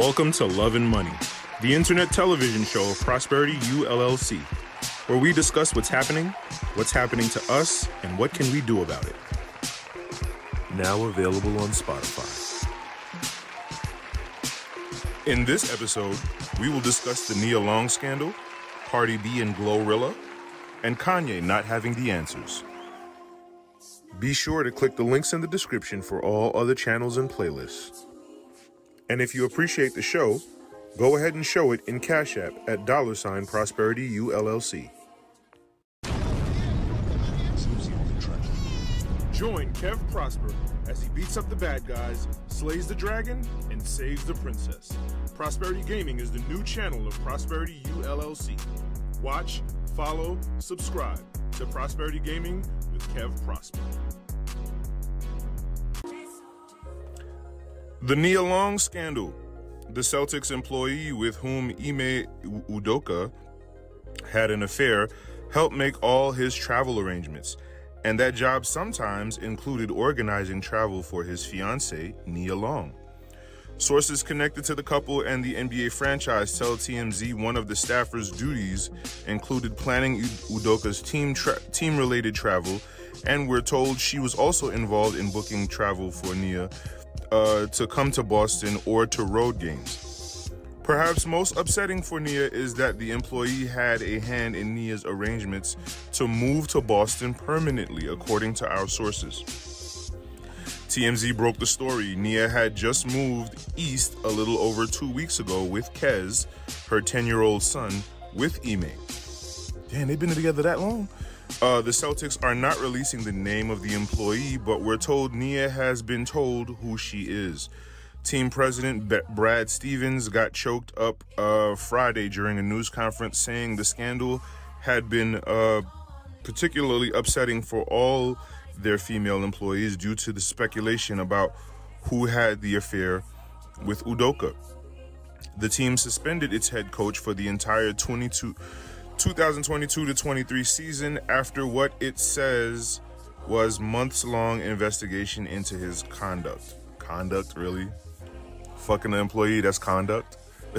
Welcome to Love and Money, the internet television show of Prosperity U LLC, where we discuss what's happening, what's happening to us, and what can we do about it. Now available on Spotify. In this episode, we will discuss the Nia Long scandal, Cardi B and Glorilla, and Kanye not having the answers. Be sure to click the links in the description for all other channels and playlists. And if you appreciate the show, go ahead and show it in Cash App at dollar sign Prosperity ULLC. Join Kev Prosper as he beats up the bad guys, slays the dragon, and saves the princess. Prosperity Gaming is the new channel of Prosperity ULLC. Watch, follow, subscribe to Prosperity Gaming with Kev Prosper. The Nia Long scandal. The Celtics employee with whom Ime Udoka had an affair helped make all his travel arrangements, and that job sometimes included organizing travel for his fiancee, Nia Long. Sources connected to the couple and the NBA franchise tell TMZ one of the staffer's duties included planning Udoka's team tra- team-related travel, and we're told she was also involved in booking travel for Nia uh, to come to Boston or to road games. Perhaps most upsetting for Nia is that the employee had a hand in Nia's arrangements to move to Boston permanently, according to our sources. TMZ broke the story. Nia had just moved east a little over two weeks ago with Kez, her 10 year old son, with Ime. Damn, they've been together that long? Uh, the Celtics are not releasing the name of the employee, but we're told Nia has been told who she is. Team president B- Brad Stevens got choked up uh, Friday during a news conference saying the scandal had been uh, particularly upsetting for all their female employees due to the speculation about who had the affair with Udoka. The team suspended its head coach for the entire 22- 2022 to 23 season after what it says was months long investigation into his conduct. Conduct, really? Fucking an employee, that's conduct?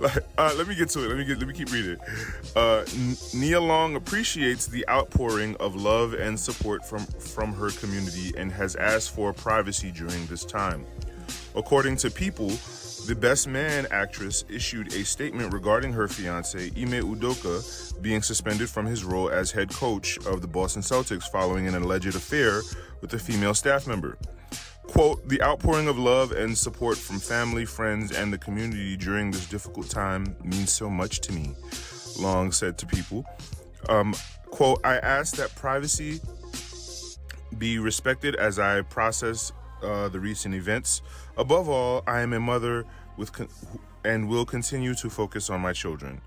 like, uh, let me get to it. Let me get. Let me keep reading. Uh, Nia Long appreciates the outpouring of love and support from from her community and has asked for privacy during this time. According to People, the Best Man actress issued a statement regarding her fiance, Ime Udoka, being suspended from his role as head coach of the Boston Celtics following an alleged affair with a female staff member. Quote, the outpouring of love and support from family, friends, and the community during this difficult time means so much to me, Long said to people. Um, quote, I ask that privacy be respected as I process uh, the recent events. Above all, I am a mother with con- and will continue to focus on my children.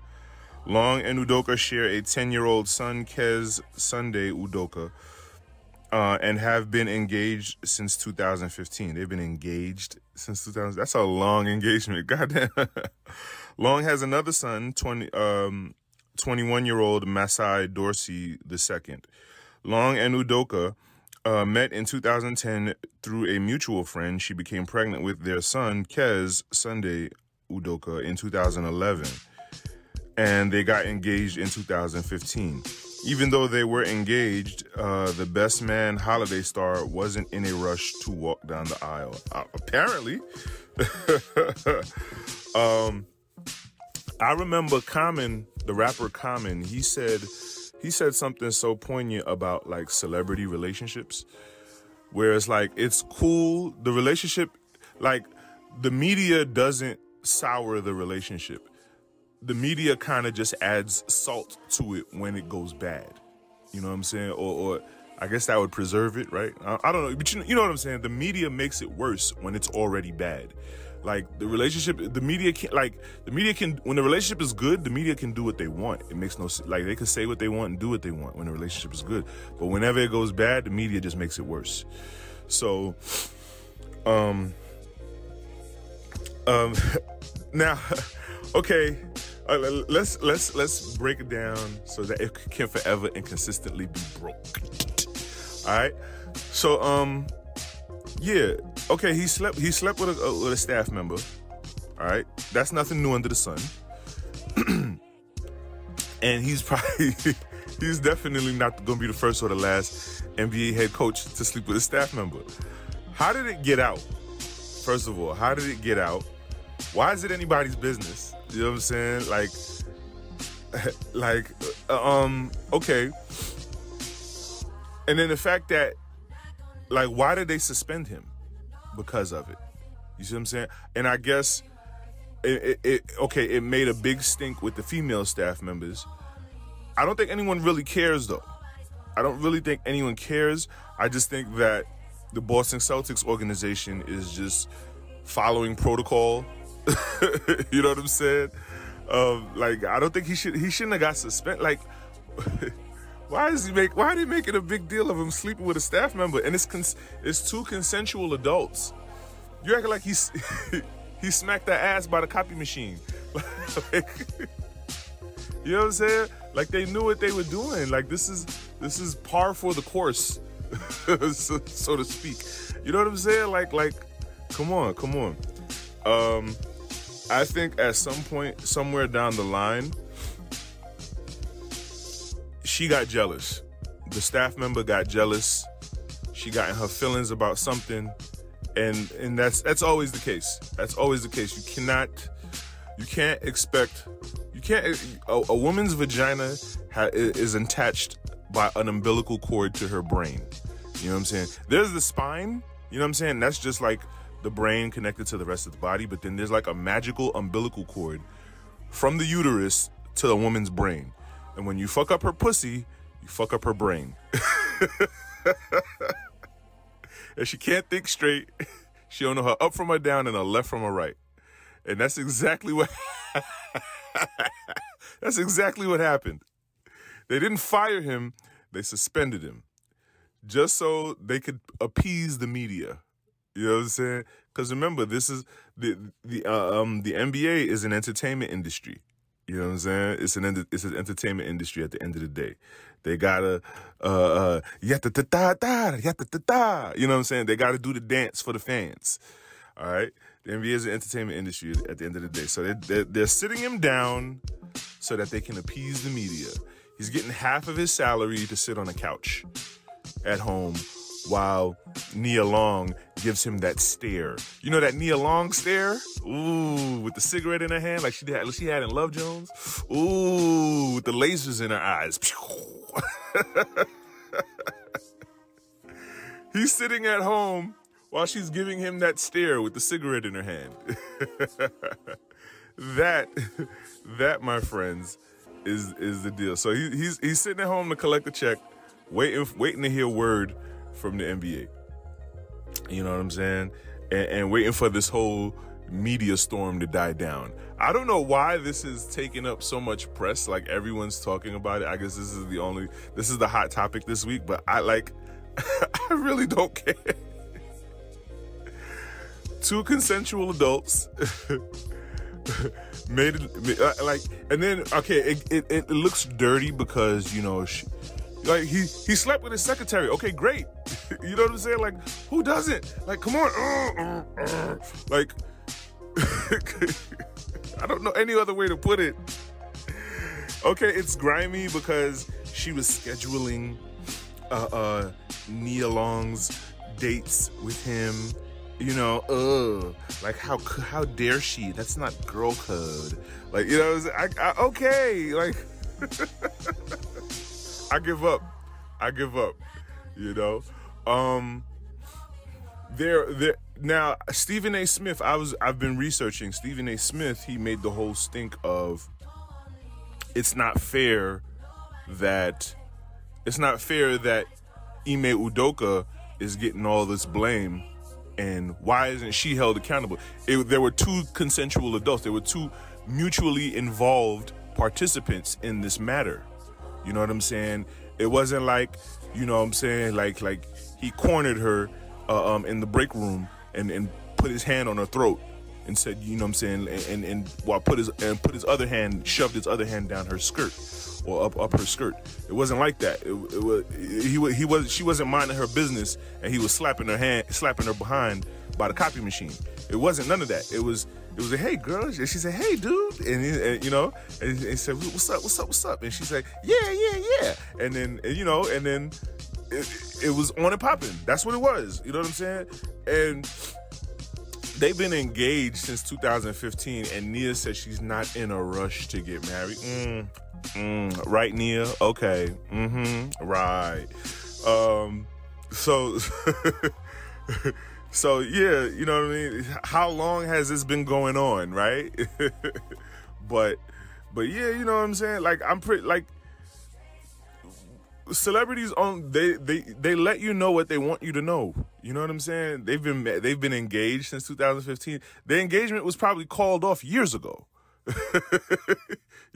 Long and Udoka share a 10 year old son, Kez Sunday Udoka, uh, and have been engaged since 2015. They've been engaged since 2000. That's a long engagement. Goddamn. Long has another son, 20, um, 21 year old Masai Dorsey II. Long and Udoka uh, met in 2010 through a mutual friend. She became pregnant with their son, Kez Sunday Udoka, in 2011. And they got engaged in 2015. Even though they were engaged, uh, the best man holiday star wasn't in a rush to walk down the aisle. Uh, apparently. um, I remember Common, the rapper Common, he said he said something so poignant about like celebrity relationships where it's like it's cool the relationship like the media doesn't sour the relationship. The media kind of just adds salt to it when it goes bad. You know what i'm saying? Or, or i guess that would preserve it right? I, I don't know but you, you know what i'm saying? The media makes it worse when it's already bad like the relationship, the media can like the media can when the relationship is good, the media can do what they want. It makes no like they can say what they want and do what they want when the relationship is good. But whenever it goes bad, the media just makes it worse. So, um, um, now, okay, uh, let's let's let's break it down so that it can forever and consistently be broke. All right, so um yeah, okay, he slept he slept with a, with a staff member. All right, that's nothing new under the sun. and he's probably he's definitely not going to be the first or the last NBA head coach to sleep with a staff member. How did it get out? First of all, how did it get out? Why is it anybody's business? You know what I'm saying? Like, like, uh, um, okay. And then the fact that, like, why did they suspend him? Because of it. You see what I'm saying? And I guess it, it, it, okay, it made a big stink with the female staff members. I don't think anyone really cares though. I don't really think anyone cares. I just think that the Boston Celtics organization is just following protocol. you know what I'm saying? Um, like I don't think he should he shouldn't have got suspended. Like why is he make why are they making a big deal of him sleeping with a staff member? And it's cons- it's two consensual adults. You acting like he's he smacked that ass by the copy machine. like, you know what I'm saying? Like they knew what they were doing. Like this is this is par for the course, so, so, to speak. You know what I'm saying? Like like, come on, come on. Um, I think at some point, somewhere down the line, she got jealous. The staff member got jealous. She got in her feelings about something and and that's that's always the case. That's always the case. You cannot, you can't expect, you can't. A, a woman's vagina ha, is attached by an umbilical cord to her brain. You know what I'm saying? There's the spine. You know what I'm saying? That's just like the brain connected to the rest of the body. But then there's like a magical umbilical cord from the uterus to the woman's brain. And when you fuck up her pussy, you fuck up her brain. and she can't think straight. She don't know her up from her down and her left from her right. And that's exactly what that's exactly what happened. They didn't fire him, they suspended him. Just so they could appease the media. You know what I'm saying? Because remember, this is the the uh, um the NBA is an entertainment industry. You know what I'm saying? It's an it's an entertainment industry at the end of the day. They gotta uh uh yatta da da da yatta da da. You know what I'm saying? They gotta do the dance for the fans. All right. The NBA is an entertainment industry at the end of the day. So they're, they're, they're sitting him down so that they can appease the media. He's getting half of his salary to sit on a couch at home while Nia Long gives him that stare. You know that Nia Long stare? Ooh, with the cigarette in her hand, like she had, she had in Love Jones. Ooh, with the lasers in her eyes. He's sitting at home while she's giving him that stare with the cigarette in her hand. that, that, my friends, is is the deal. So he, he's he's sitting at home to collect the check, waiting waiting to hear word from the NBA. You know what I'm saying? And, and, waiting for this whole media storm to die down. I don't know why this is taking up so much press. Like everyone's talking about it. I guess this is the only, this is the hot topic this week, but I like, I really don't care. Two consensual adults made it like, and then, okay, it, it, it looks dirty because, you know, she, like he he slept with his secretary. Okay, great. you know what I'm saying? Like who doesn't? Like come on. Uh, uh, uh. Like I don't know any other way to put it. Okay, it's grimy because she was scheduling uh uh Nia Long's dates with him. You know, ugh, like how how dare she? That's not girl code. Like you know, I, I okay, like I give up. I give up. You know. Um there there now Stephen A. Smith, I was I've been researching Stephen A. Smith, he made the whole stink of it's not fair that it's not fair that Ime Udoka is getting all this blame and why isn't she held accountable? It, there were two consensual adults. There were two mutually involved participants in this matter. You know what I'm saying? It wasn't like, you know what I'm saying, like like he cornered her uh, um, in the break room and, and put his hand on her throat and said, you know what I'm saying, and, and, and while put his and put his other hand, shoved his other hand down her skirt or up up her skirt. It wasn't like that. It, it was he he was she wasn't minding her business and he was slapping her hand, slapping her behind by the copy machine. It wasn't none of that. It was it was a hey girl. And she said hey dude, and, and you know, and he said what's up, what's up, what's up, and she said yeah yeah yeah, and then and, you know, and then it, it was on and popping. That's what it was. You know what I'm saying? And they've been engaged since 2015, and Nia says she's not in a rush to get married. Mm, mm, right, Nia? Okay. Mm-hmm. Right. Um, so so yeah, you know what I mean? How long has this been going on, right? but but yeah, you know what I'm saying? Like I'm pretty like celebrities on they they they let you know what they want you to know. You know what I'm saying? They've been they've been engaged since 2015. The engagement was probably called off years ago. you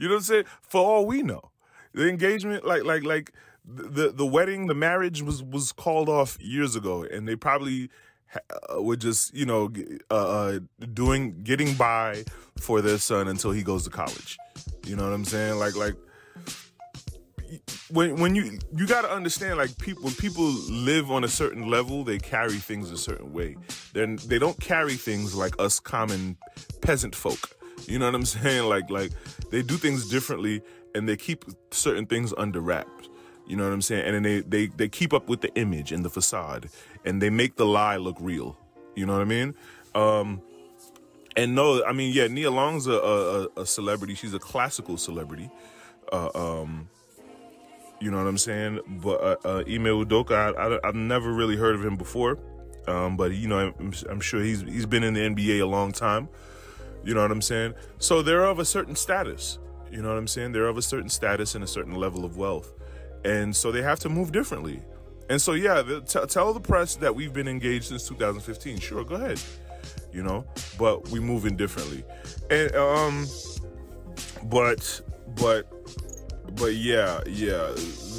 know what I'm saying? For all we know, the engagement like like like the the wedding, the marriage was was called off years ago, and they probably uh, were just you know uh, uh, doing getting by for their son until he goes to college. You know what I'm saying? Like like when when you you got to understand like people when people live on a certain level they carry things a certain way then they don't carry things like us common peasant folk you know what i'm saying like like they do things differently and they keep certain things under wraps you know what i'm saying and then they they they keep up with the image and the facade and they make the lie look real you know what i mean um and no i mean yeah nia long's a, a, a celebrity she's a classical celebrity uh, um you know what I'm saying? But uh, uh, Ime Udoka, I, have never really heard of him before. Um, but you know, I'm, I'm, sure he's he's been in the NBA a long time. You know what I'm saying? So they're of a certain status. You know what I'm saying? They're of a certain status and a certain level of wealth, and so they have to move differently. And so yeah, t- tell the press that we've been engaged since 2015. Sure, go ahead. You know, but we move in differently, and um, but but but yeah, yeah,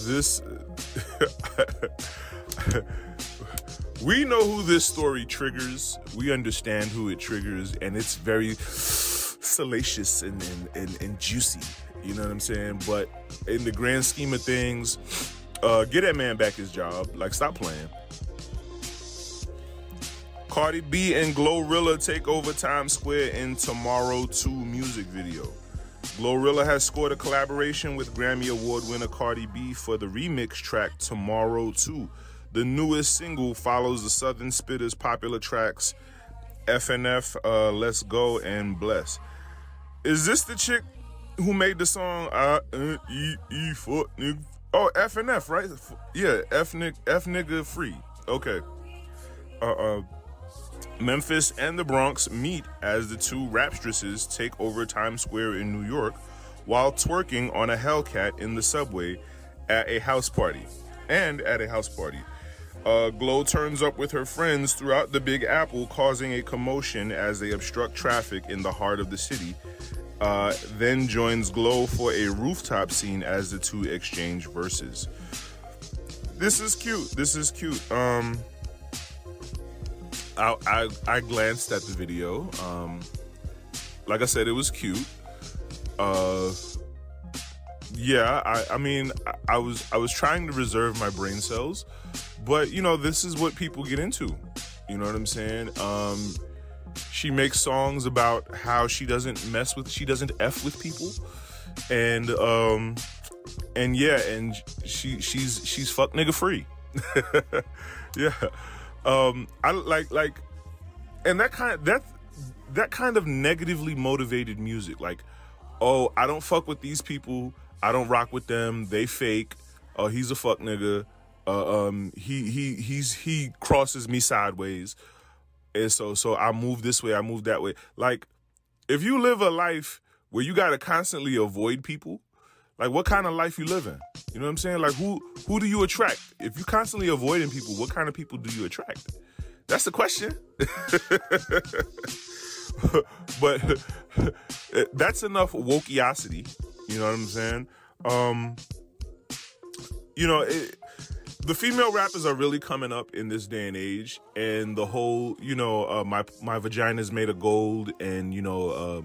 this. we know who this story triggers. We understand who it triggers, and it's very salacious and, and, and, and juicy. You know what I'm saying? But in the grand scheme of things, uh, get that man back his job. Like, stop playing. Cardi B and Glorilla take over Times Square in Tomorrow 2 music video. Glorilla has scored a collaboration with Grammy Award winner Cardi B for the remix track Tomorrow 2. The newest single follows the Southern Spitters' popular tracks FNF, uh, Let's Go, and Bless. Is this the chick who made the song I uh, E E for nigga? Oh, FNF, right? Yeah, F nigga, F nigga free. Okay. Uh, uh Memphis and the Bronx meet as the two rapstresses take over Times Square in New York while twerking on a Hellcat in the subway at a house party. And at a house party. Uh, Glow turns up with her friends throughout the Big Apple, causing a commotion as they obstruct traffic in the heart of the city. Uh, then joins Glow for a rooftop scene as the two exchange verses. This is cute. This is cute. Um, I, I, I glanced at the video. Um, like I said, it was cute. Uh, yeah, I, I mean, I, I was I was trying to reserve my brain cells, but you know, this is what people get into. You know what I'm saying? Um, she makes songs about how she doesn't mess with, she doesn't f with people, and um, and yeah, and she she's she's fuck nigga free. yeah. Um i like like and that kind of that that kind of negatively motivated music like oh i don't fuck with these people. I don't rock with them. They fake. Oh he's a fuck nigga. Uh, um he he he's he crosses me sideways and so so i move this way i move that way like if you live a life where you got to constantly avoid people like what kind of life you living? You know what I'm saying? Like who who do you attract? If you constantly avoiding people, what kind of people do you attract? That's the question. but that's enough wokeosity. You know what I'm saying? Um, you know, it, the female rappers are really coming up in this day and age, and the whole, you know, uh, my my vagina's made of gold, and you know, uh,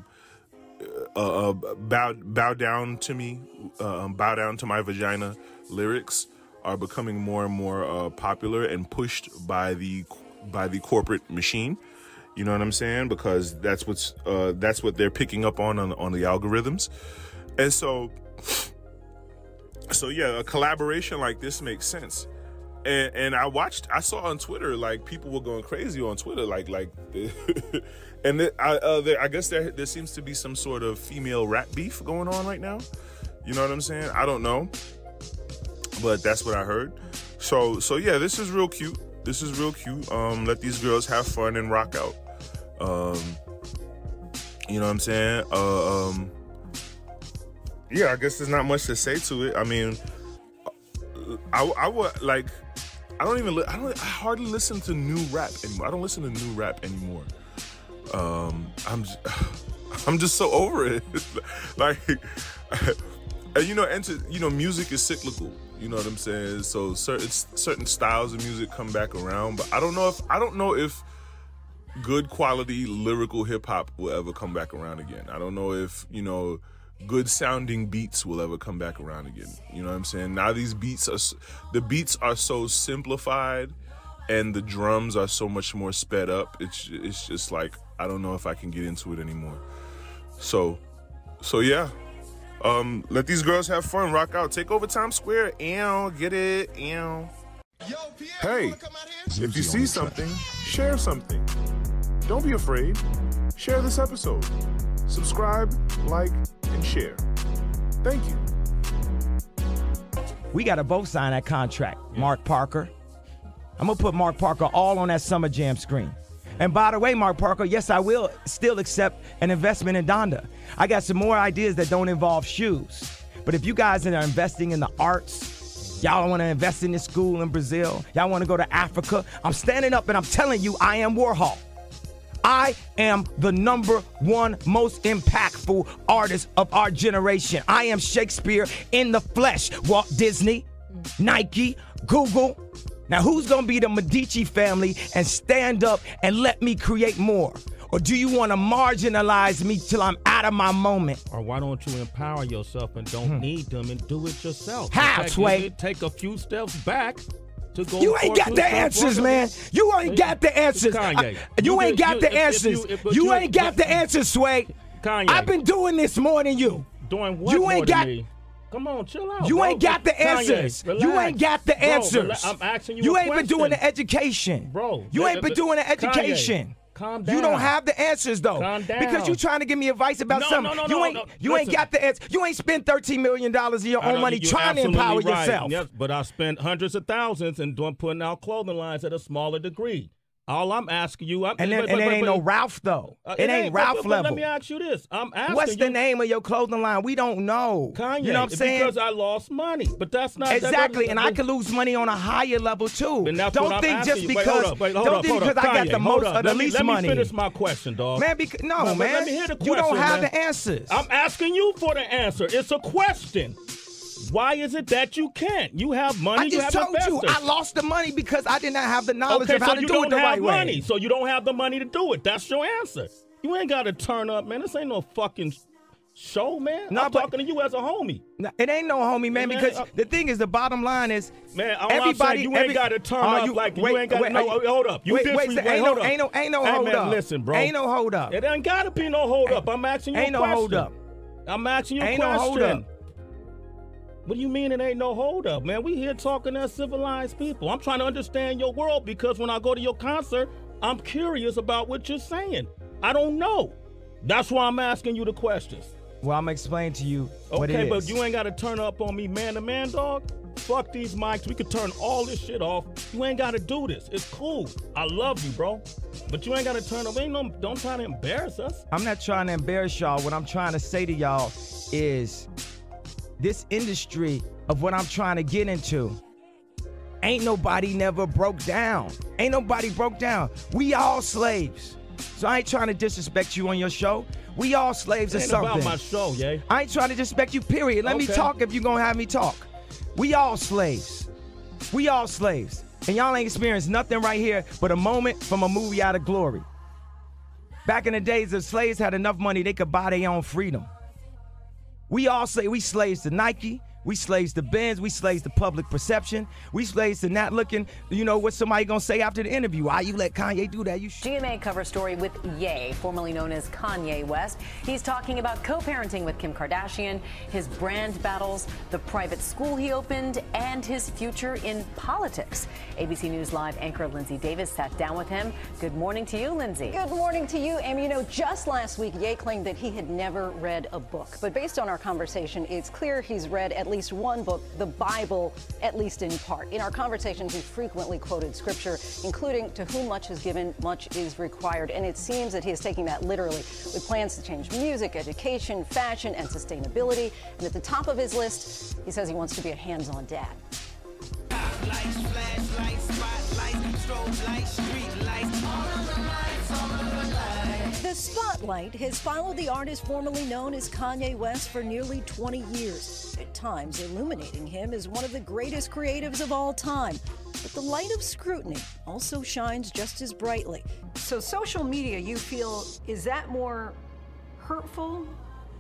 uh, uh bow bow down to me, uh, um, bow down to my vagina lyrics are becoming more and more uh, popular and pushed by the by the corporate machine. You know what I'm saying? Because that's what's that's what they're picking up on on, on the algorithms, and so so yeah, a collaboration like this makes sense. And, and I watched, I saw on Twitter like people were going crazy on Twitter, like like, and the, I uh, there, I guess there there seems to be some sort of female rap beef going on right now. You know what I'm saying? I don't know, but that's what I heard. So so yeah, this is real cute. This is real cute. Um, let these girls have fun and rock out. Um, you know what I'm saying? Uh, um, yeah, I guess there's not much to say to it. I mean, I, I would like, I don't even, li- I don't, I hardly listen to new rap anymore. I don't listen to new rap anymore. Um, I'm, just, I'm just so over it. like, and you know, enter, you know, music is cyclical. You know what I'm saying? So certain certain styles of music come back around, but I don't know if I don't know if good quality lyrical hip hop will ever come back around again. I don't know if you know good sounding beats will ever come back around again. You know what I'm saying? Now these beats are the beats are so simplified and the drums are so much more sped up. It's it's just like I don't know if I can get into it anymore. So so yeah. Um let these girls have fun, rock out, take over Times Square, ew, get it, ew. Hey, if you see something, share something. Don't be afraid. Share this episode. Subscribe, like, and share. Thank you. We got to both sign that contract, yeah. Mark Parker. I'm going to put Mark Parker all on that Summer Jam screen. And by the way, Mark Parker, yes, I will still accept an investment in Donda. I got some more ideas that don't involve shoes. But if you guys are investing in the arts, y'all want to invest in this school in Brazil, y'all want to go to Africa, I'm standing up and I'm telling you, I am Warhol. I am the number one most impactful artist of our generation. I am Shakespeare in the flesh. Walt Disney, Nike, Google. Now, who's gonna be the Medici family and stand up and let me create more? Or do you want to marginalize me till I'm out of my moment? Or why don't you empower yourself and don't hmm. need them and do it yourself? How, Sway? Take a few steps back you ain't got the answers, man. You ain't got the answers. You ain't got the answers. You ain't got the answers, Sway. Kanye. I've been doing this more than you. Doing what? You ain't got. Come on, chill out. You bro. ain't got the answers. Kanye, you ain't got the answers. Bro, I'm asking you. You ain't question. been doing the education, bro. You ain't been doing the education. Kanye. Calm down. You don't have the answers though. Calm down. Because you're trying to give me advice about no, something. No, no, you no, ain't no. you Listen. ain't got the answer. You ain't spent thirteen million dollars of your own money trying to empower right. yourself. Yes, but I spent hundreds of thousands and doing putting out clothing lines at a smaller degree. All I'm asking you, I'm, and then, but, and but, it ain't but, no Ralph though. Uh, it, it, ain't, Ralph level. Let me ask you this: I'm asking. You. What's the you, name of your clothing line? We don't know. Kanye. You know what I'm saying? Because I lost money, but that's not exactly. That, and I could lose money on a higher level too. And that's don't what think I'm just because. Wait, hold up, wait, hold don't think because. I got the most or the least money. Let me finish my question, dog. Man, no, man. Let me hear the question. You don't have the answers. I'm asking you for the answer. It's a question. Why is it that you can't? You have money. I just you told investors. you I lost the money because I did not have the knowledge okay, of how so to you do it the have right money, way. So you don't have the money to do it. That's your answer. You ain't got to turn up, man. This ain't no fucking show, man. No, I'm but- talking to you as a homie. No, it ain't no homie, man. Man, because uh, the thing is, the bottom line is, Man, everybody, saying, you every- ain't got to turn up you- like wait, you ain't got wait, to. No, you- hold up. You wait, wait, disre- ain't hold no, up. ain't no, ain't no Hey, hold man, up. Listen, bro. Ain't no hold up. It ain't got to be no hold up. I'm asking you Ain't a no hold up. I'm asking you a Ain't no question. hold up. What do you mean it ain't no hold up, man? We here talking as civilized people. I'm trying to understand your world because when I go to your concert, I'm curious about what you're saying. I don't know. That's why I'm asking you the questions. Well, I'm explaining to you what it Okay, is. but you ain't got to turn up on me man to man, dog. Fuck these mics. We could turn all this shit off. You ain't got to do this. It's cool. I love you, bro. But you ain't got to turn up. Ain't no. Don't try to embarrass us. I'm not trying to embarrass y'all. What I'm trying to say to y'all is this industry of what I'm trying to get into. Ain't nobody never broke down. Ain't nobody broke down. We all slaves. So I ain't trying to disrespect you on your show. We all slaves or something. about my show, yay. I ain't trying to disrespect you, period. Let me talk if you gonna have me talk. We all slaves. We all slaves. And y'all ain't experienced nothing right here but a moment from a movie out of glory. Back in the days, the slaves had enough money they could buy their own freedom. We all say we slaves to Nike, we slaves to Benz. We slaves to public perception. We slaves to not looking, you know, what somebody gonna say after the interview. Why you let Kanye do that? You sh- GMA cover story with Ye, formerly known as Kanye West. He's talking about co-parenting with Kim Kardashian, his brand battles, the private school he opened, and his future in politics. ABC News Live anchor Lindsay Davis sat down with him. Good morning to you, Lindsay. Good morning to you. Amy. you know, just last week, Ye claimed that he had never read a book. But based on our conversation, it's clear he's read at least least one book, the Bible, at least in part. In our conversations, he frequently quoted scripture, including, To whom much is given, much is required. And it seems that he is taking that literally, with plans to change music, education, fashion, and sustainability. And at the top of his list, he says he wants to be a hands on dad. Lights, the spotlight has followed the artist formerly known as Kanye West for nearly 20 years, at times illuminating him as one of the greatest creatives of all time. But the light of scrutiny also shines just as brightly. So, social media, you feel, is that more hurtful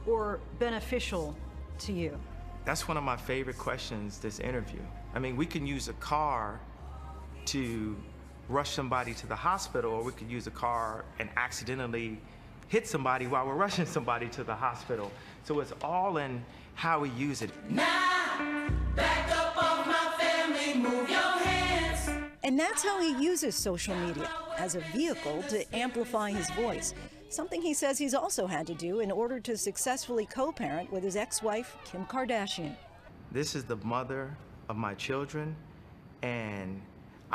or beneficial to you? That's one of my favorite questions this interview. I mean, we can use a car to rush somebody to the hospital, or we could use a car and accidentally hit somebody while we're rushing somebody to the hospital. So it's all in how we use it. Now, back up off my family, move your hands. And that's how he uses social media as a vehicle to amplify his voice. Something he says he's also had to do in order to successfully co parent with his ex wife, Kim Kardashian. This is the mother of my children, and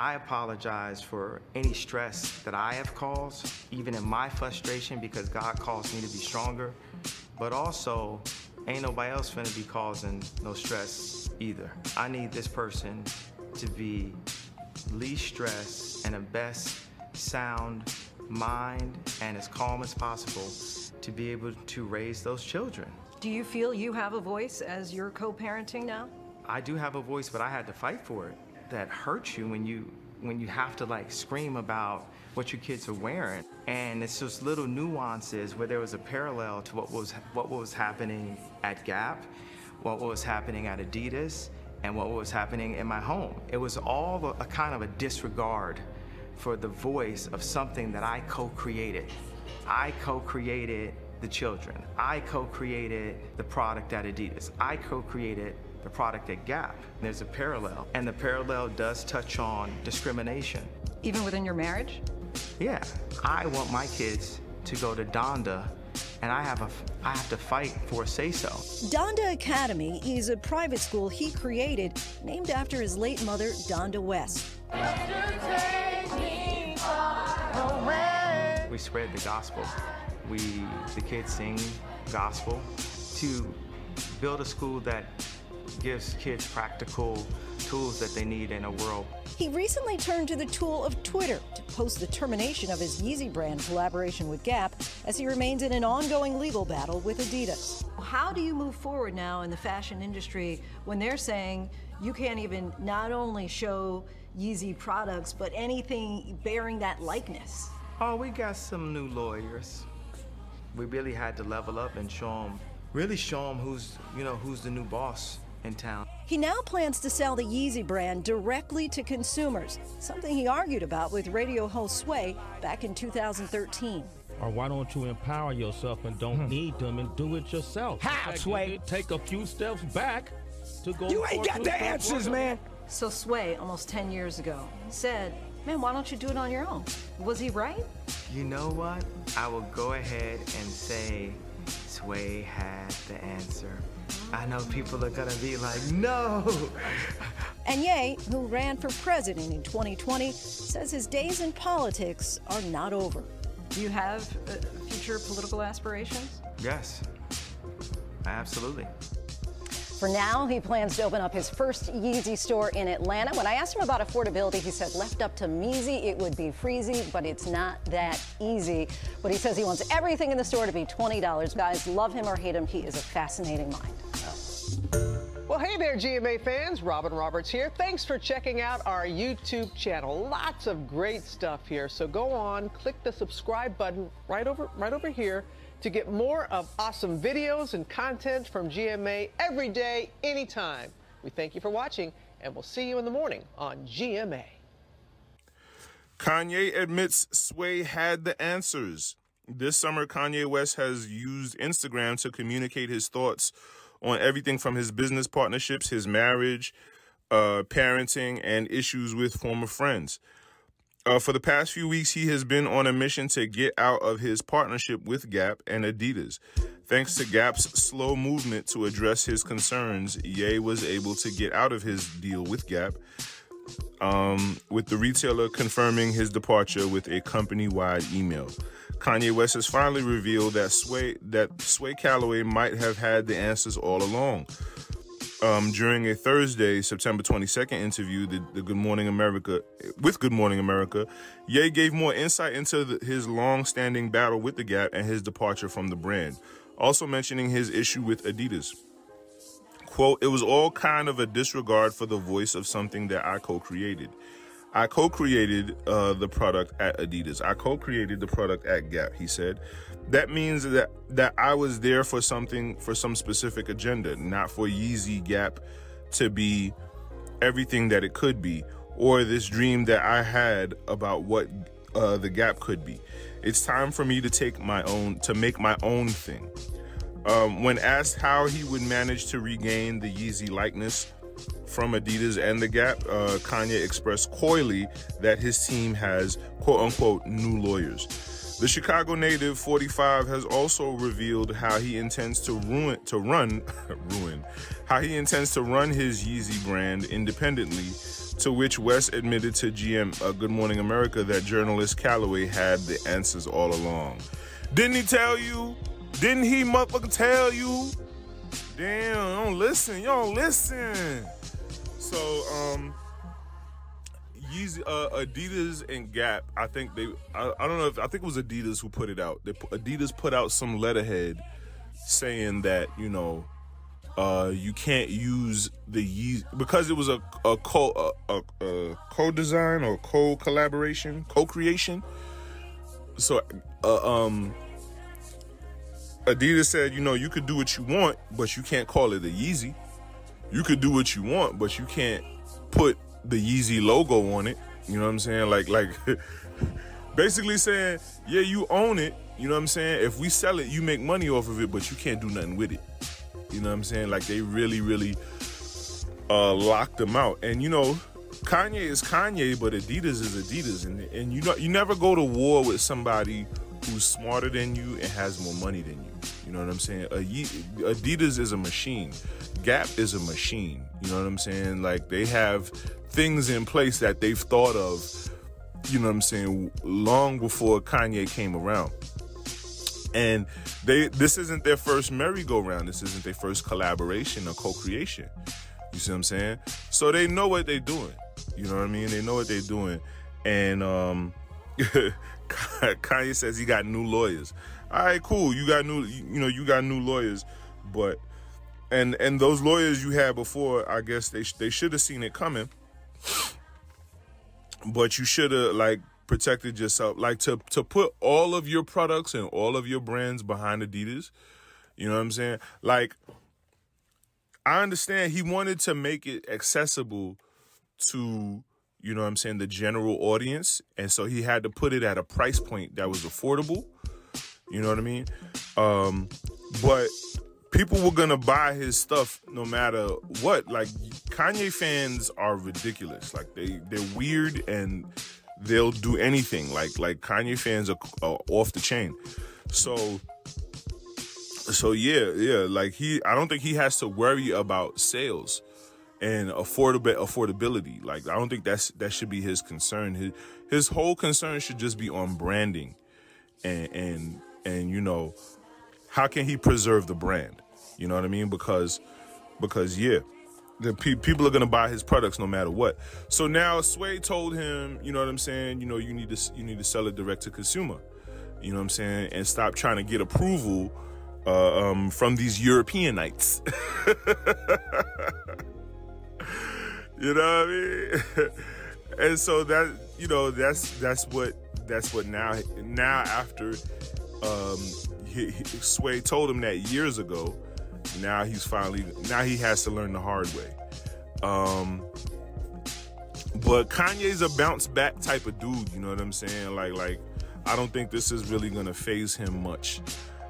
I apologize for any stress that I have caused, even in my frustration, because God calls me to be stronger. But also, ain't nobody else finna be causing no stress either. I need this person to be least stressed and a best sound mind and as calm as possible to be able to raise those children. Do you feel you have a voice as you're co parenting now? I do have a voice, but I had to fight for it that hurts you when you when you have to like scream about what your kids are wearing and it's just little nuances where there was a parallel to what was what was happening at Gap, what was happening at Adidas, and what was happening in my home. It was all a, a kind of a disregard for the voice of something that I co-created. I co-created the children. I co-created the product at Adidas. I co-created the product at Gap. There's a parallel, and the parallel does touch on discrimination. Even within your marriage? Yeah, I want my kids to go to Donda and I have a I have to fight for a say so. Donda Academy is a private school he created named after his late mother, Donda West. We spread the gospel. We the kids sing gospel to build a school that gives kids practical tools that they need in a world. He recently turned to the tool of Twitter to post the termination of his Yeezy brand collaboration with Gap as he remains in an ongoing legal battle with Adidas. How do you move forward now in the fashion industry when they're saying you can't even not only show Yeezy products, but anything bearing that likeness? Oh, we got some new lawyers. We really had to level up and show them, really show them who's, you know, who's the new boss in town. He now plans to sell the Yeezy brand directly to consumers, something he argued about with radio host Sway back in 2013. Or why don't you empower yourself and don't hmm. need them and do it yourself? How, Sway? Take a few steps back to go. You ain't got the answers, man. So Sway, almost 10 years ago, said, Man, why don't you do it on your own? Was he right? You know what? I will go ahead and say Sway had the answer. I know people are gonna be like, no. And Ye, who ran for president in 2020, says his days in politics are not over. Do you have uh, future political aspirations? Yes, absolutely. For now, he plans to open up his first Yeezy store in Atlanta. When I asked him about affordability, he said, left up to Meezy, it would be freezy, but it's not that easy. But he says he wants everything in the store to be $20. Guys, love him or hate him, he is a fascinating mind. Well, hey there, GMA fans. Robin Roberts here. Thanks for checking out our YouTube channel. Lots of great stuff here. So go on, click the subscribe button right over right over here to get more of awesome videos and content from GMA every day, anytime. We thank you for watching, and we'll see you in the morning on GMA. Kanye admits Sway had the answers. This summer, Kanye West has used Instagram to communicate his thoughts on everything from his business partnerships, his marriage, uh, parenting, and issues with former friends. Uh, for the past few weeks, he has been on a mission to get out of his partnership with Gap and Adidas. Thanks to Gap's slow movement to address his concerns, Ye was able to get out of his deal with Gap, um, with the retailer confirming his departure with a company-wide email. Kanye West has finally revealed that Sway that Sway Calloway might have had the answers all along. Um, during a Thursday, September 22nd interview, the, the, Good Morning America with Good Morning America, Ye gave more insight into the, his long-standing battle with the Gap and his departure from the brand, also mentioning his issue with Adidas. Quote, it was all kind of a disregard for the voice of something that I co-created. I co-created uh, the product at Adidas. I co-created the product at Gap. He said, that means that that I was there for something for some specific agenda, not for Yeezy Gap to be everything that it could be, or this dream that I had about what uh, the Gap could be. It's time for me to take my own to make my own thing. Um, when asked how he would manage to regain the Yeezy likeness from Adidas and The Gap, uh, Kanye expressed coyly that his team has quote unquote new lawyers. The Chicago native 45 has also revealed how he intends to ruin to run ruin how he intends to run his Yeezy brand independently. To which West admitted to GM uh, Good Morning America that journalist Calloway had the answers all along. Didn't he tell you? Didn't he motherfucker tell you? Damn, don't listen. You don't listen. So, um, Yeezy, uh, Adidas and Gap. I think they. I, I, don't know if I think it was Adidas who put it out. They, Adidas put out some letterhead saying that you know uh, you can't use the Yeezy because it was a a co a, a, a co-design or co-collaboration, co-creation. So, uh, um, Adidas said, you know, you could do what you want, but you can't call it a Yeezy. You could do what you want, but you can't put the Yeezy logo on it. You know what I'm saying? Like, like, basically saying, yeah, you own it. You know what I'm saying? If we sell it, you make money off of it, but you can't do nothing with it. You know what I'm saying? Like they really, really uh, locked them out. And you know, Kanye is Kanye, but Adidas is Adidas, and and you know, you never go to war with somebody who's smarter than you and has more money than you. You know what I'm saying? Adidas is a machine. Gap is a machine. You know what I'm saying? Like they have things in place that they've thought of, you know what I'm saying, long before Kanye came around. And they this isn't their first merry-go-round. This isn't their first collaboration or co-creation. You see what I'm saying? So they know what they're doing. You know what I mean? They know what they're doing. And um Kanye says he got new lawyers. All right, cool. You got new you know, you got new lawyers, but and and those lawyers you had before, I guess they they should have seen it coming but you should have like protected yourself like to to put all of your products and all of your brands behind Adidas you know what I'm saying like I understand he wanted to make it accessible to you know what I'm saying the general audience and so he had to put it at a price point that was affordable you know what I mean um but people were gonna buy his stuff no matter what. Like Kanye fans are ridiculous. Like they they're weird and they'll do anything. Like like Kanye fans are, are off the chain. So so yeah yeah like he I don't think he has to worry about sales and affordable affordability. Like I don't think that's that should be his concern. His his whole concern should just be on branding and and and you know how can he preserve the brand? You know what I mean? Because because yeah, the pe- people are gonna buy his products no matter what. So now Sway told him, you know what I'm saying? You know, you need to you need to sell it direct to consumer. You know what I'm saying? And stop trying to get approval uh, um, from these Europeanites. you know what I mean? and so that you know that's that's what that's what now now after um, he, he, Sway told him that years ago. Now he's finally now he has to learn the hard way. Um, but Kanye's a bounce back type of dude. You know what I'm saying? Like like I don't think this is really gonna faze him much.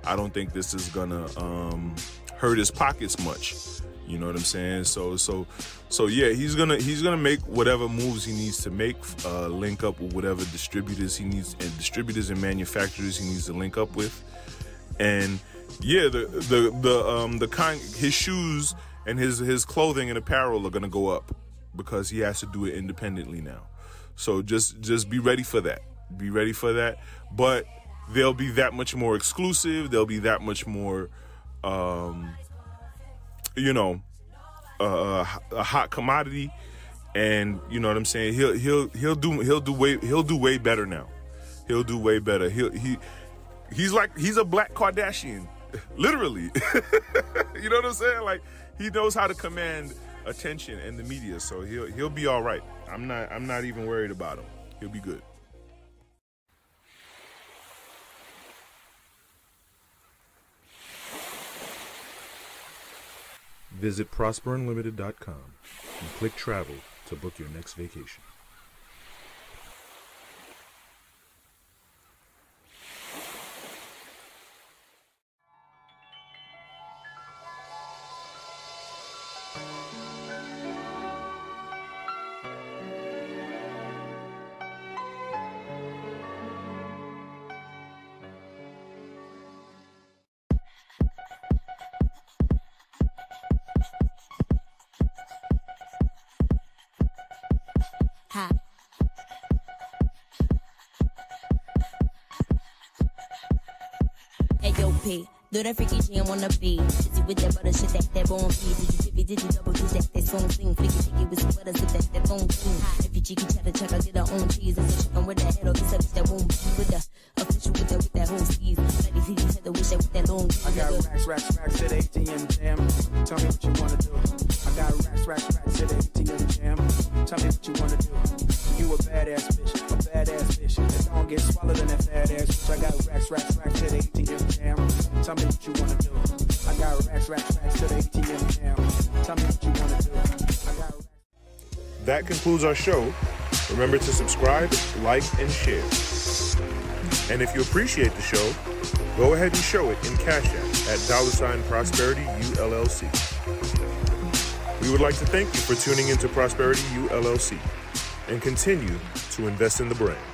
I don't think this is gonna um, hurt his pockets much. You know what I'm saying? So so so yeah, he's gonna he's gonna make whatever moves he needs to make, uh, link up with whatever distributors he needs and distributors and manufacturers he needs to link up with, and yeah, the the the um the kind his shoes and his his clothing and apparel are gonna go up because he has to do it independently now. So just just be ready for that. Be ready for that. But they'll be that much more exclusive. They'll be that much more, um, you know, uh, a hot commodity. And you know what I'm saying? He'll he'll he'll do he'll do way he'll do way better now. He'll do way better. He'll he he's like he's a black Kardashian, literally. you know what I'm saying? Like he knows how to command attention in the media, so he'll he'll be all right. I'm not I'm not even worried about him. He'll be good. Visit prosperunlimited.com and click travel to book your next vacation. Do that freaky jam on the beat. Busy with that butter shit, that that bone feed. Did you dip did you double use that, that phone thing? Flicky flicky with some butter, sit that, that phone thing. If you cheeky cheddar, check, I get her own cheese. And so chicken with that head, or this bitch that won't be with the official with that, with that whole steez. Like these ladies had to wish that with that long I got racks, racks, racks at ATM jam. Tell me what you wanna do. I got racks, racks, racks at ATM jam. Tell me what you wanna do. You a badass bitch, a badass bitch. Swallowed in that fat ass bitch, I got racks, racks, racks at ATM jam. Tell me what you wanna do. I got racks, racks, racks to the ATM. Tell me what you wanna do. I got That concludes our show. Remember to subscribe, like, and share. And if you appreciate the show, go ahead and show it in Cash App at dollar sign Prosperity ULLC. We would like to thank you for tuning into Prosperity ULLC and continue to invest in the brand.